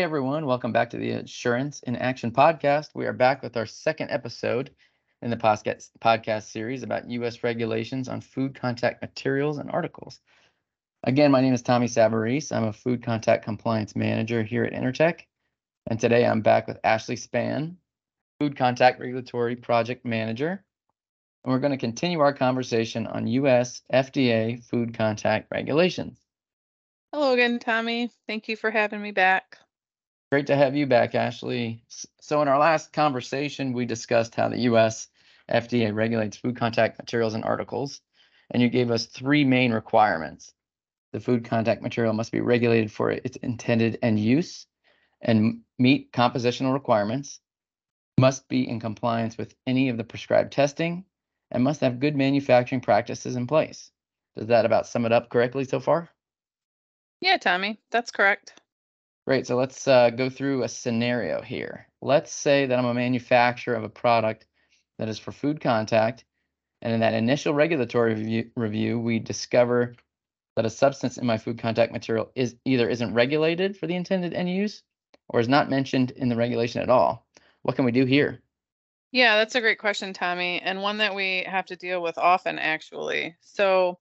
Hey everyone, welcome back to the Assurance in Action podcast. We are back with our second episode in the podcast series about U.S. regulations on food contact materials and articles. Again, my name is Tommy Savarese. I'm a food contact compliance manager here at Intertek, and today I'm back with Ashli Span, food contact regulatory project manager, and we're going to continue our conversation on U.S. FDA food contact regulations. Hello again, Tommy. Thank you for having me back. Great to have you back, Ashli. So, in our last conversation, we discussed how the U.S. FDA regulates food contact materials and articles, and you gave us three main requirements. The food contact material must be regulated for its intended end use and meet compositional requirements, must be in compliance with any of the prescribed testing, and must have good manufacturing practices in place. Does that about sum it up correctly so far? Yeah, Tommy, that's correct. Great. So let's uh, go through a scenario here. Let's say that I'm a manufacturer of a product that is for food contact, and in that initial regulatory review, review, we discover that a substance in my food contact material is either isn't regulated for the intended end use or is not mentioned in the regulation at all. What can we do here? Yeah, that's a great question, Tommy, and one that we have to deal with often, actually. So,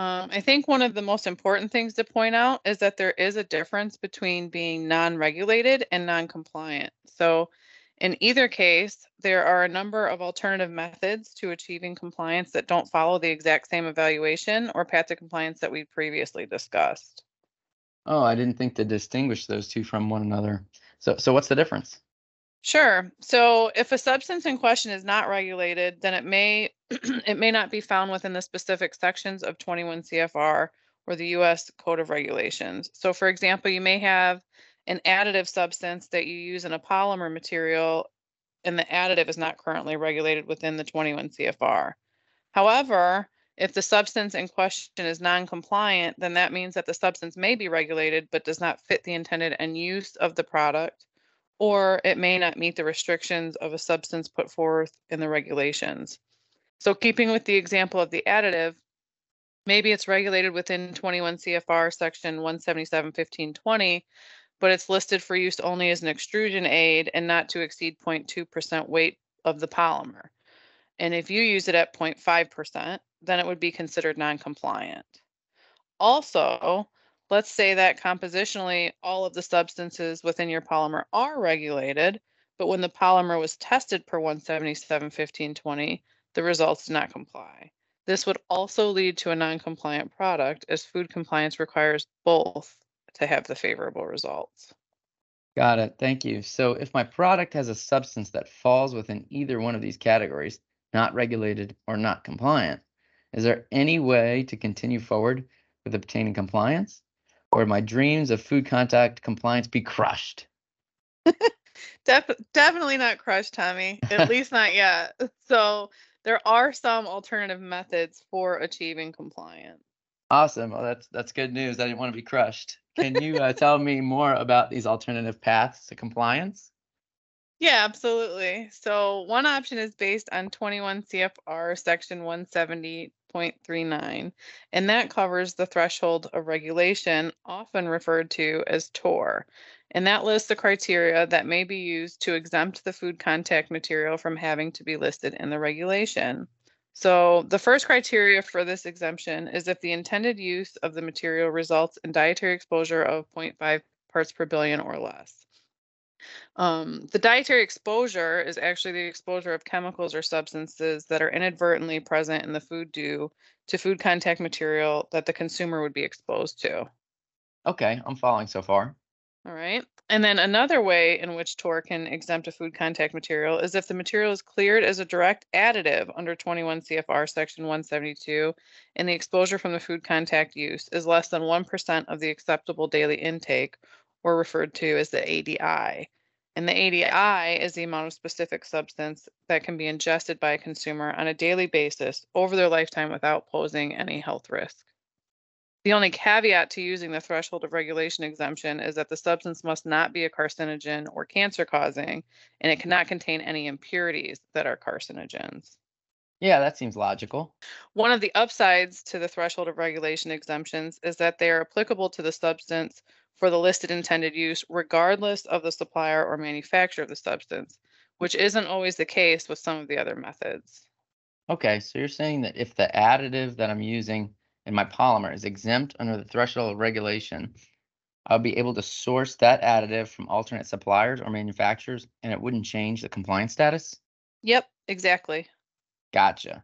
um, I think one of the most important things to point out is that there is a difference between being non regulated and non compliant. So, in either case, there are a number of alternative methods to achieving compliance that don't follow the exact same evaluation or path to compliance that we previously discussed. Oh, I didn't think to distinguish those two from one another. So, so what's the difference? Sure. So if a substance in question is not regulated, then it may it may not be found within the specific sections of 21 CFR or the US Code of Regulations. So for example, you may have an additive substance that you use in a polymer material and the additive is not currently regulated within the 21 CFR. However, if the substance in question is non-compliant, then that means that the substance may be regulated but does not fit the intended end use of the product or it may not meet the restrictions of a substance put forth in the regulations. So, keeping with the example of the additive, maybe it's regulated within 21 CFR section 177.1520, but it's listed for use only as an extrusion aid and not to exceed 0.2% weight of the polymer. And if you use it at 0.5%, then it would be considered non compliant. Also, let's say that compositionally all of the substances within your polymer are regulated, but when the polymer was tested per 177.1520, the results did not comply. This would also lead to a non-compliant product as food compliance requires both to have the favorable results. Got it. Thank you. So if my product has a substance that falls within either one of these categories, not regulated or not compliant, is there any way to continue forward with obtaining compliance? Or my dreams of food contact compliance be crushed? Def- definitely not crushed, Tommy. At least not yet. So there are some alternative methods for achieving compliance. Awesome. Well, that's that's good news. I didn't want to be crushed. Can you uh, tell me more about these alternative paths to compliance? Yeah, absolutely. So one option is based on 21 CFR section 170 0.39, and that covers the threshold of regulation, often referred to as TOR. And that lists the criteria that may be used to exempt the food contact material from having to be listed in the regulation. So, the first criteria for this exemption is if the intended use of the material results in dietary exposure of 0.5 parts per billion or less. Um, the dietary exposure is actually the exposure of chemicals or substances that are inadvertently present in the food due to food contact material that the consumer would be exposed to. Okay, I'm following so far. All right. And then another way in which TOR can exempt a food contact material is if the material is cleared as a direct additive under 21 CFR section 172 and the exposure from the food contact use is less than 1% of the acceptable daily intake or referred to as the ADI. And the ADI is the amount of specific substance that can be ingested by a consumer on a daily basis over their lifetime without posing any health risk. The only caveat to using the threshold of regulation exemption is that the substance must not be a carcinogen or cancer causing, and it cannot contain any impurities that are carcinogens. Yeah, that seems logical. One of the upsides to the threshold of regulation exemptions is that they are applicable to the substance for the listed intended use regardless of the supplier or manufacturer of the substance, which isn't always the case with some of the other methods. Okay, so you're saying that if the additive that I'm using in my polymer is exempt under the threshold of regulation, I'll be able to source that additive from alternate suppliers or manufacturers and it wouldn't change the compliance status? Yep, exactly. Gotcha.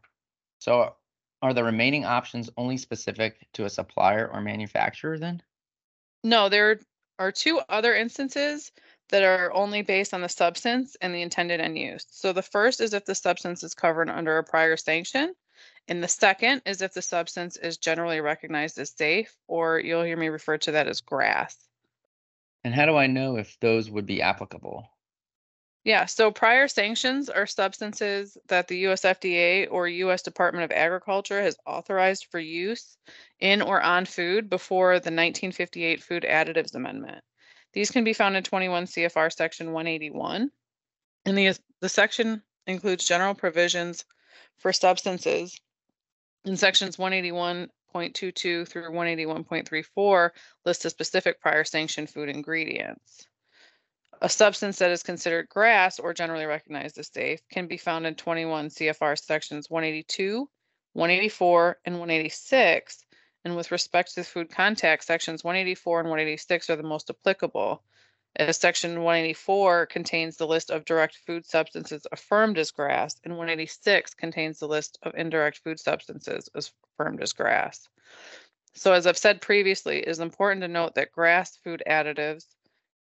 So are the remaining options only specific to a supplier or manufacturer then? No, there are two other instances that are only based on the substance and the intended end use. So the first is if the substance is covered under a prior sanction. And the second is if the substance is generally recognized as safe, or you'll hear me refer to that as GRAS. And how do I know if those would be applicable? Yeah, so prior sanctions are substances that the US FDA or US Department of Agriculture has authorized for use in or on food before the 1958 Food Additives Amendment. These can be found in 21 CFR Section 181. And the, the section includes general provisions for substances in sections 181.22 through 181.34 list a specific prior sanctioned food ingredients. A substance that is considered GRAS or generally recognized as safe can be found in 21 CFR sections 182, 184, and 186. And with respect to food contact, sections 184 and 186 are the most applicable. As section 184 contains the list of direct food substances affirmed as GRAS, and 186 contains the list of indirect food substances affirmed as GRAS. So as I've said previously, it is important to note that GRAS food additives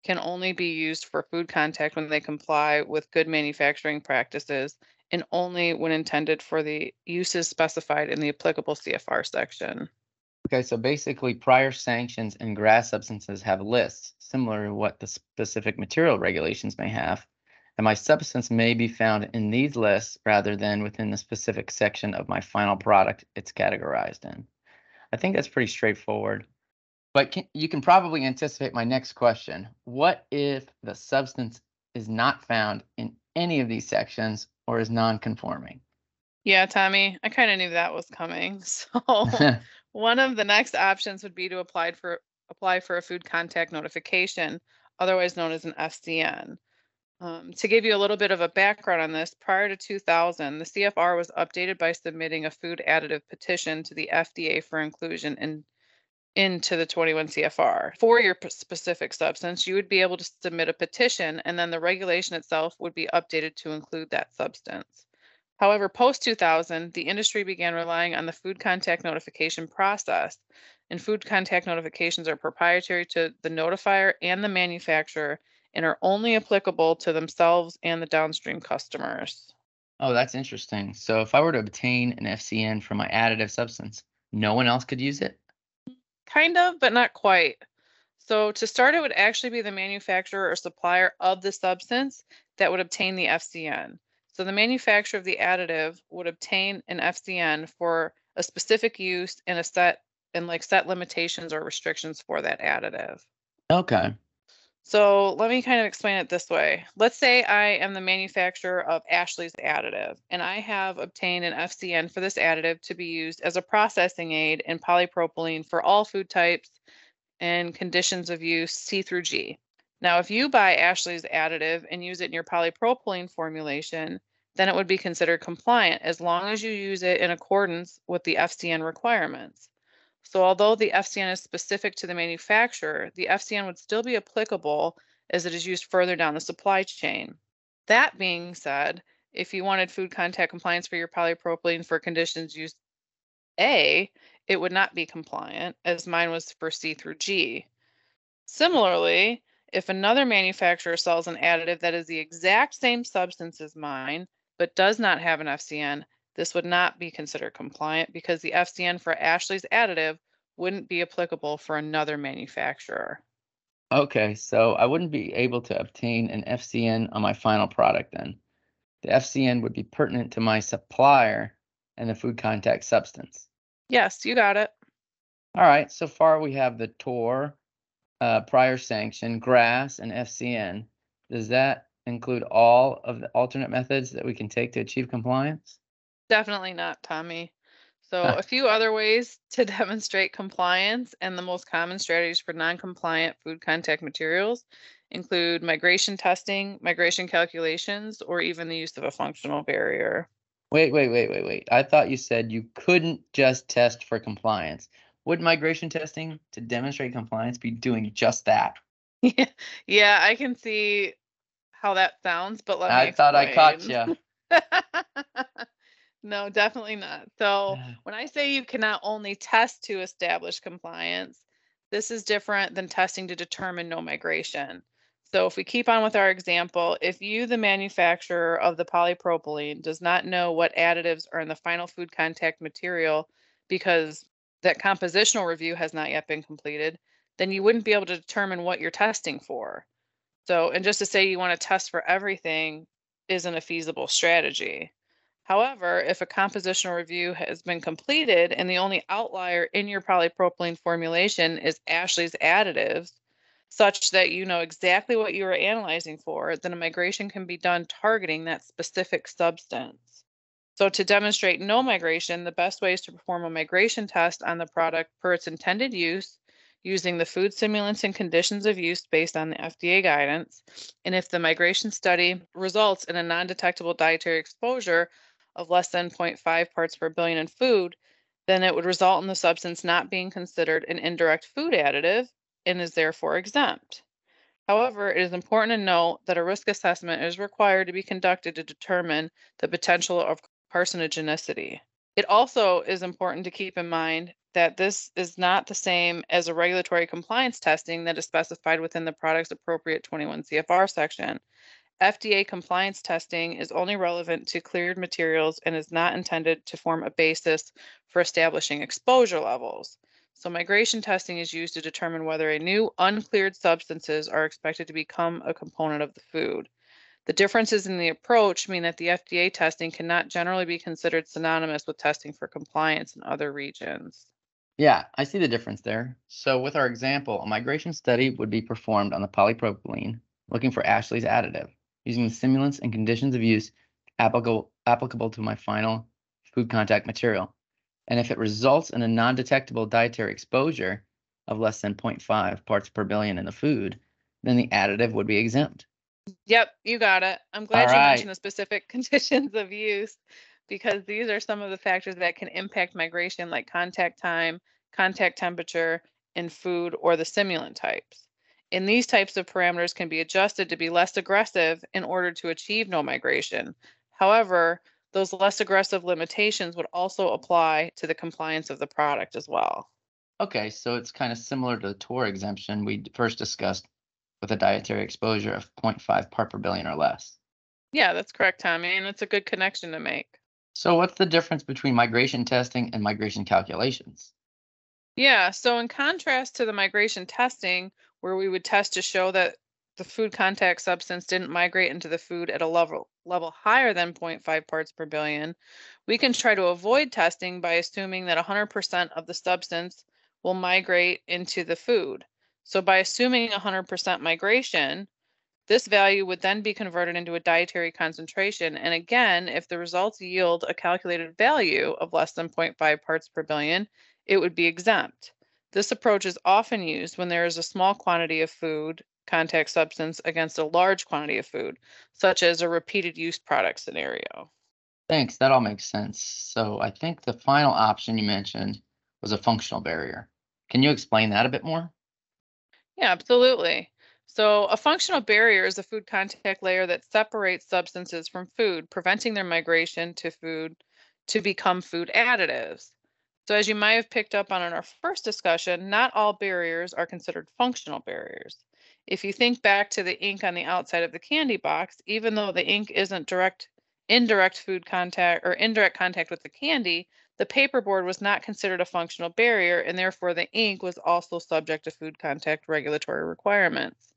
can only be used for food contact when they comply with good manufacturing practices and only when intended for the uses specified in the applicable CFR section. Okay, so basically prior sanctions and GRAS substances have lists similar to what the specific material regulations may have. And my substance may be found in these lists rather than within the specific section of my final product it's categorized in. I think that's pretty straightforward. But can, you can probably anticipate my next question. What if the substance is not found in any of these sections or is non-conforming? Yeah, Tommy, I kind of knew that was coming. So one of the next options would be to apply for apply for a food contact notification, otherwise known as an FCN. Um, to give you a little bit of a background on this, prior to 2000, the CFR was updated by submitting a food additive petition to the FDA for inclusion in into the 21 CFR. For your specific substance, you would be able to submit a petition and then the regulation itself would be updated to include that substance. However, post 2000, the industry began relying on the food contact notification process, and food contact notifications are proprietary to the notifier and the manufacturer and are only applicable to themselves and the downstream customers. Oh, that's interesting. So if I were to obtain an FCN for my additive substance, no one else could use it? Kind of, but not quite. So to start, it would actually be the manufacturer or supplier of the substance that would obtain the FCN. So the manufacturer of the additive would obtain an FCN for a specific use and a set and like set limitations or restrictions for that additive. Okay. So let me kind of explain it this way. Let's say I am the manufacturer of Ashli's additive and I have obtained an FCN for this additive to be used as a processing aid in polypropylene for all food types and conditions of use C through G. Now, if you buy Ashli's additive and use it in your polypropylene formulation, then it would be considered compliant as long as you use it in accordance with the FCN requirements. So although the FCN is specific to the manufacturer, the FCN would still be applicable as it is used further down the supply chain. That being said, if you wanted food contact compliance for your polypropylene for conditions used A, it would not be compliant as mine was for C through G. Similarly, if another manufacturer sells an additive that is the exact same substance as mine, but does not have an FCN, this would not be considered compliant because the FCN for Ashli's additive wouldn't be applicable for another manufacturer. Okay, so I wouldn't be able to obtain an FCN on my final product then. The FCN would be pertinent to my supplier and the food contact substance. Yes, you got it. All right, so far we have the TOR, uh, prior sanction, GRAS, and FCN. Does that include all of the alternate methods that we can take to achieve compliance? Definitely not, Tommy. So a few other ways to demonstrate compliance and the most common strategies for non-compliant food contact materials include migration testing, migration calculations, or even the use of a functional barrier. Wait, wait, wait, wait, wait. I thought you said you couldn't just test for compliance. Would migration testing to demonstrate compliance be doing just that? Yeah, yeah, I can see how that sounds, but let me I thought I caught you. No, definitely not. So when I say you cannot only test to establish compliance, this is different than testing to determine no migration. So if we keep on with our example, if you, the manufacturer of the polypropylene, does not know what additives are in the final food contact material because that compositional review has not yet been completed, then you wouldn't be able to determine what you're testing for. So, and just to say you want to test for everything isn't a feasible strategy. However, if a compositional review has been completed and the only outlier in your polypropylene formulation is Ashli's additives, such that you know exactly what you are analyzing for, then a migration can be done targeting that specific substance. So, to demonstrate no migration, the best way is to perform a migration test on the product per its intended use using the food simulants and conditions of use based on the FDA guidance. And if the migration study results in a non detectable dietary exposure of less than 0.5 parts per billion in food, then it would result in the substance not being considered an indirect food additive and is therefore exempt. However, it is important to note that a risk assessment is required to be conducted to determine the potential of carcinogenicity. It also is important to keep in mind that this is not the same as a regulatory compliance testing that is specified within the product's appropriate 21 CFR section, FDA compliance testing is only relevant to cleared materials and is not intended to form a basis for establishing exposure levels. So migration testing is used to determine whether a new uncleared substances are expected to become a component of the food. The differences in the approach mean that the FDA testing cannot generally be considered synonymous with testing for compliance in other regions. Yeah, I see the difference there. So with our example, a migration study would be performed on the polypropylene looking for Ashli's additive using the simulants and conditions of use applicable, applicable to my final food contact material. And if it results in a non-detectable dietary exposure of less than 0.5 parts per billion in the food, then the additive would be exempt. Yep, you got it. I'm glad All you right. mentioned the specific conditions of use because these are some of the factors that can impact migration, like contact time, contact temperature, in food, or the simulant types. And these types of parameters can be adjusted to be less aggressive in order to achieve no migration. However, those less aggressive limitations would also apply to the compliance of the product as well. Okay, so it's kind of similar to the TOR exemption we first discussed with a dietary exposure of 0.5 part per billion or less. Yeah, that's correct, Tommy, and it's a good connection to make. So what's the difference between migration testing and migration calculations? Yeah, so in contrast to the migration testing, where we would test to show that the food contact substance didn't migrate into the food at a level level higher than 0.5 parts per billion, we can try to avoid testing by assuming that 100% of the substance will migrate into the food. So by assuming 100% migration, this value would then be converted into a dietary concentration. And again, if the results yield a calculated value of less than 0.5 parts per billion, it would be exempt. This approach is often used when there is a small quantity of food contact substance against a large quantity of food, such as a repeated use product scenario. Thanks, that all makes sense. So I think the final option you mentioned was a functional barrier. Can you explain that a bit more? Yeah, absolutely. So, a functional barrier is a food contact layer that separates substances from food, preventing their migration to food to become food additives. So, as you might have picked up on in our first discussion, not all barriers are considered functional barriers. If you think back to the ink on the outside of the candy box, even though the ink isn't direct indirect food contact or indirect contact with the candy, the paperboard was not considered a functional barrier and therefore the ink was also subject to food contact regulatory requirements.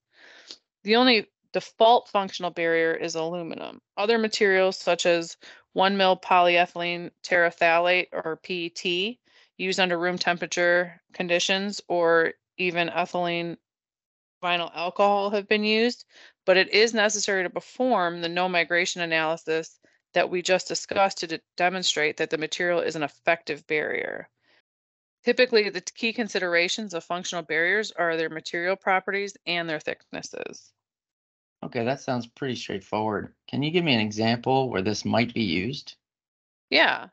The only default functional barrier is aluminum. Other materials such as 1 mil polyethylene terephthalate or PET used under room temperature conditions or even ethylene vinyl alcohol have been used, but it is necessary to perform the no migration analysis that we just discussed to de- demonstrate that the material is an effective barrier. Typically, the key considerations of functional barriers are their material properties and their thicknesses. Okay, that sounds pretty straightforward. Can you give me an example where this might be used? Yeah.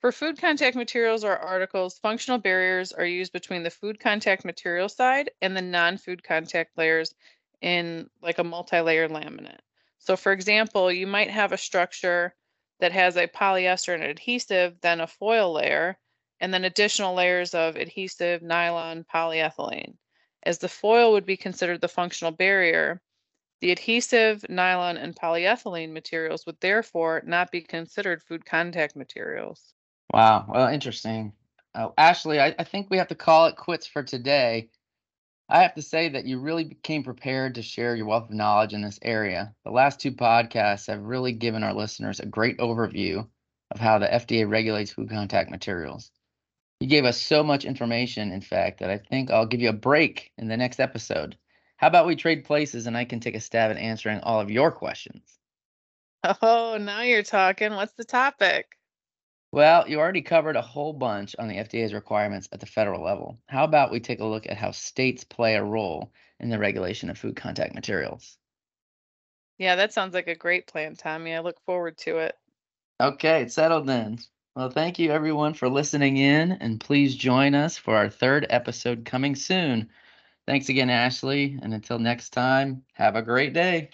For food contact materials or articles, functional barriers are used between the food contact material side and the non-food contact layers in like a multi-layer laminate. So for example, you might have a structure that has a polyester and adhesive, then a foil layer, and then additional layers of adhesive, nylon, polyethylene. As the foil would be considered the functional barrier, the adhesive, nylon, and polyethylene materials would therefore not be considered food contact materials. Wow, well, interesting. Uh, Ashli, I, I think we have to call it quits for today. I have to say that you really became prepared to share your wealth of knowledge in this area. The last two podcasts have really given our listeners a great overview of how the FDA regulates food contact materials. You gave us so much information, in fact, that I think I'll give you a break in the next episode. How about we trade places and I can take a stab at answering all of your questions? Oh, now you're talking. What's the topic? Well, you already covered a whole bunch on the FDA's requirements at the federal level. How about we take a look at how states play a role in the regulation of food contact materials? Yeah, that sounds like a great plan, Tommy. I look forward to it. Okay, it's settled then. Well, thank you everyone for listening in, and please join us for our third episode coming soon. Thanks again, Ashli, and until next time, have a great day.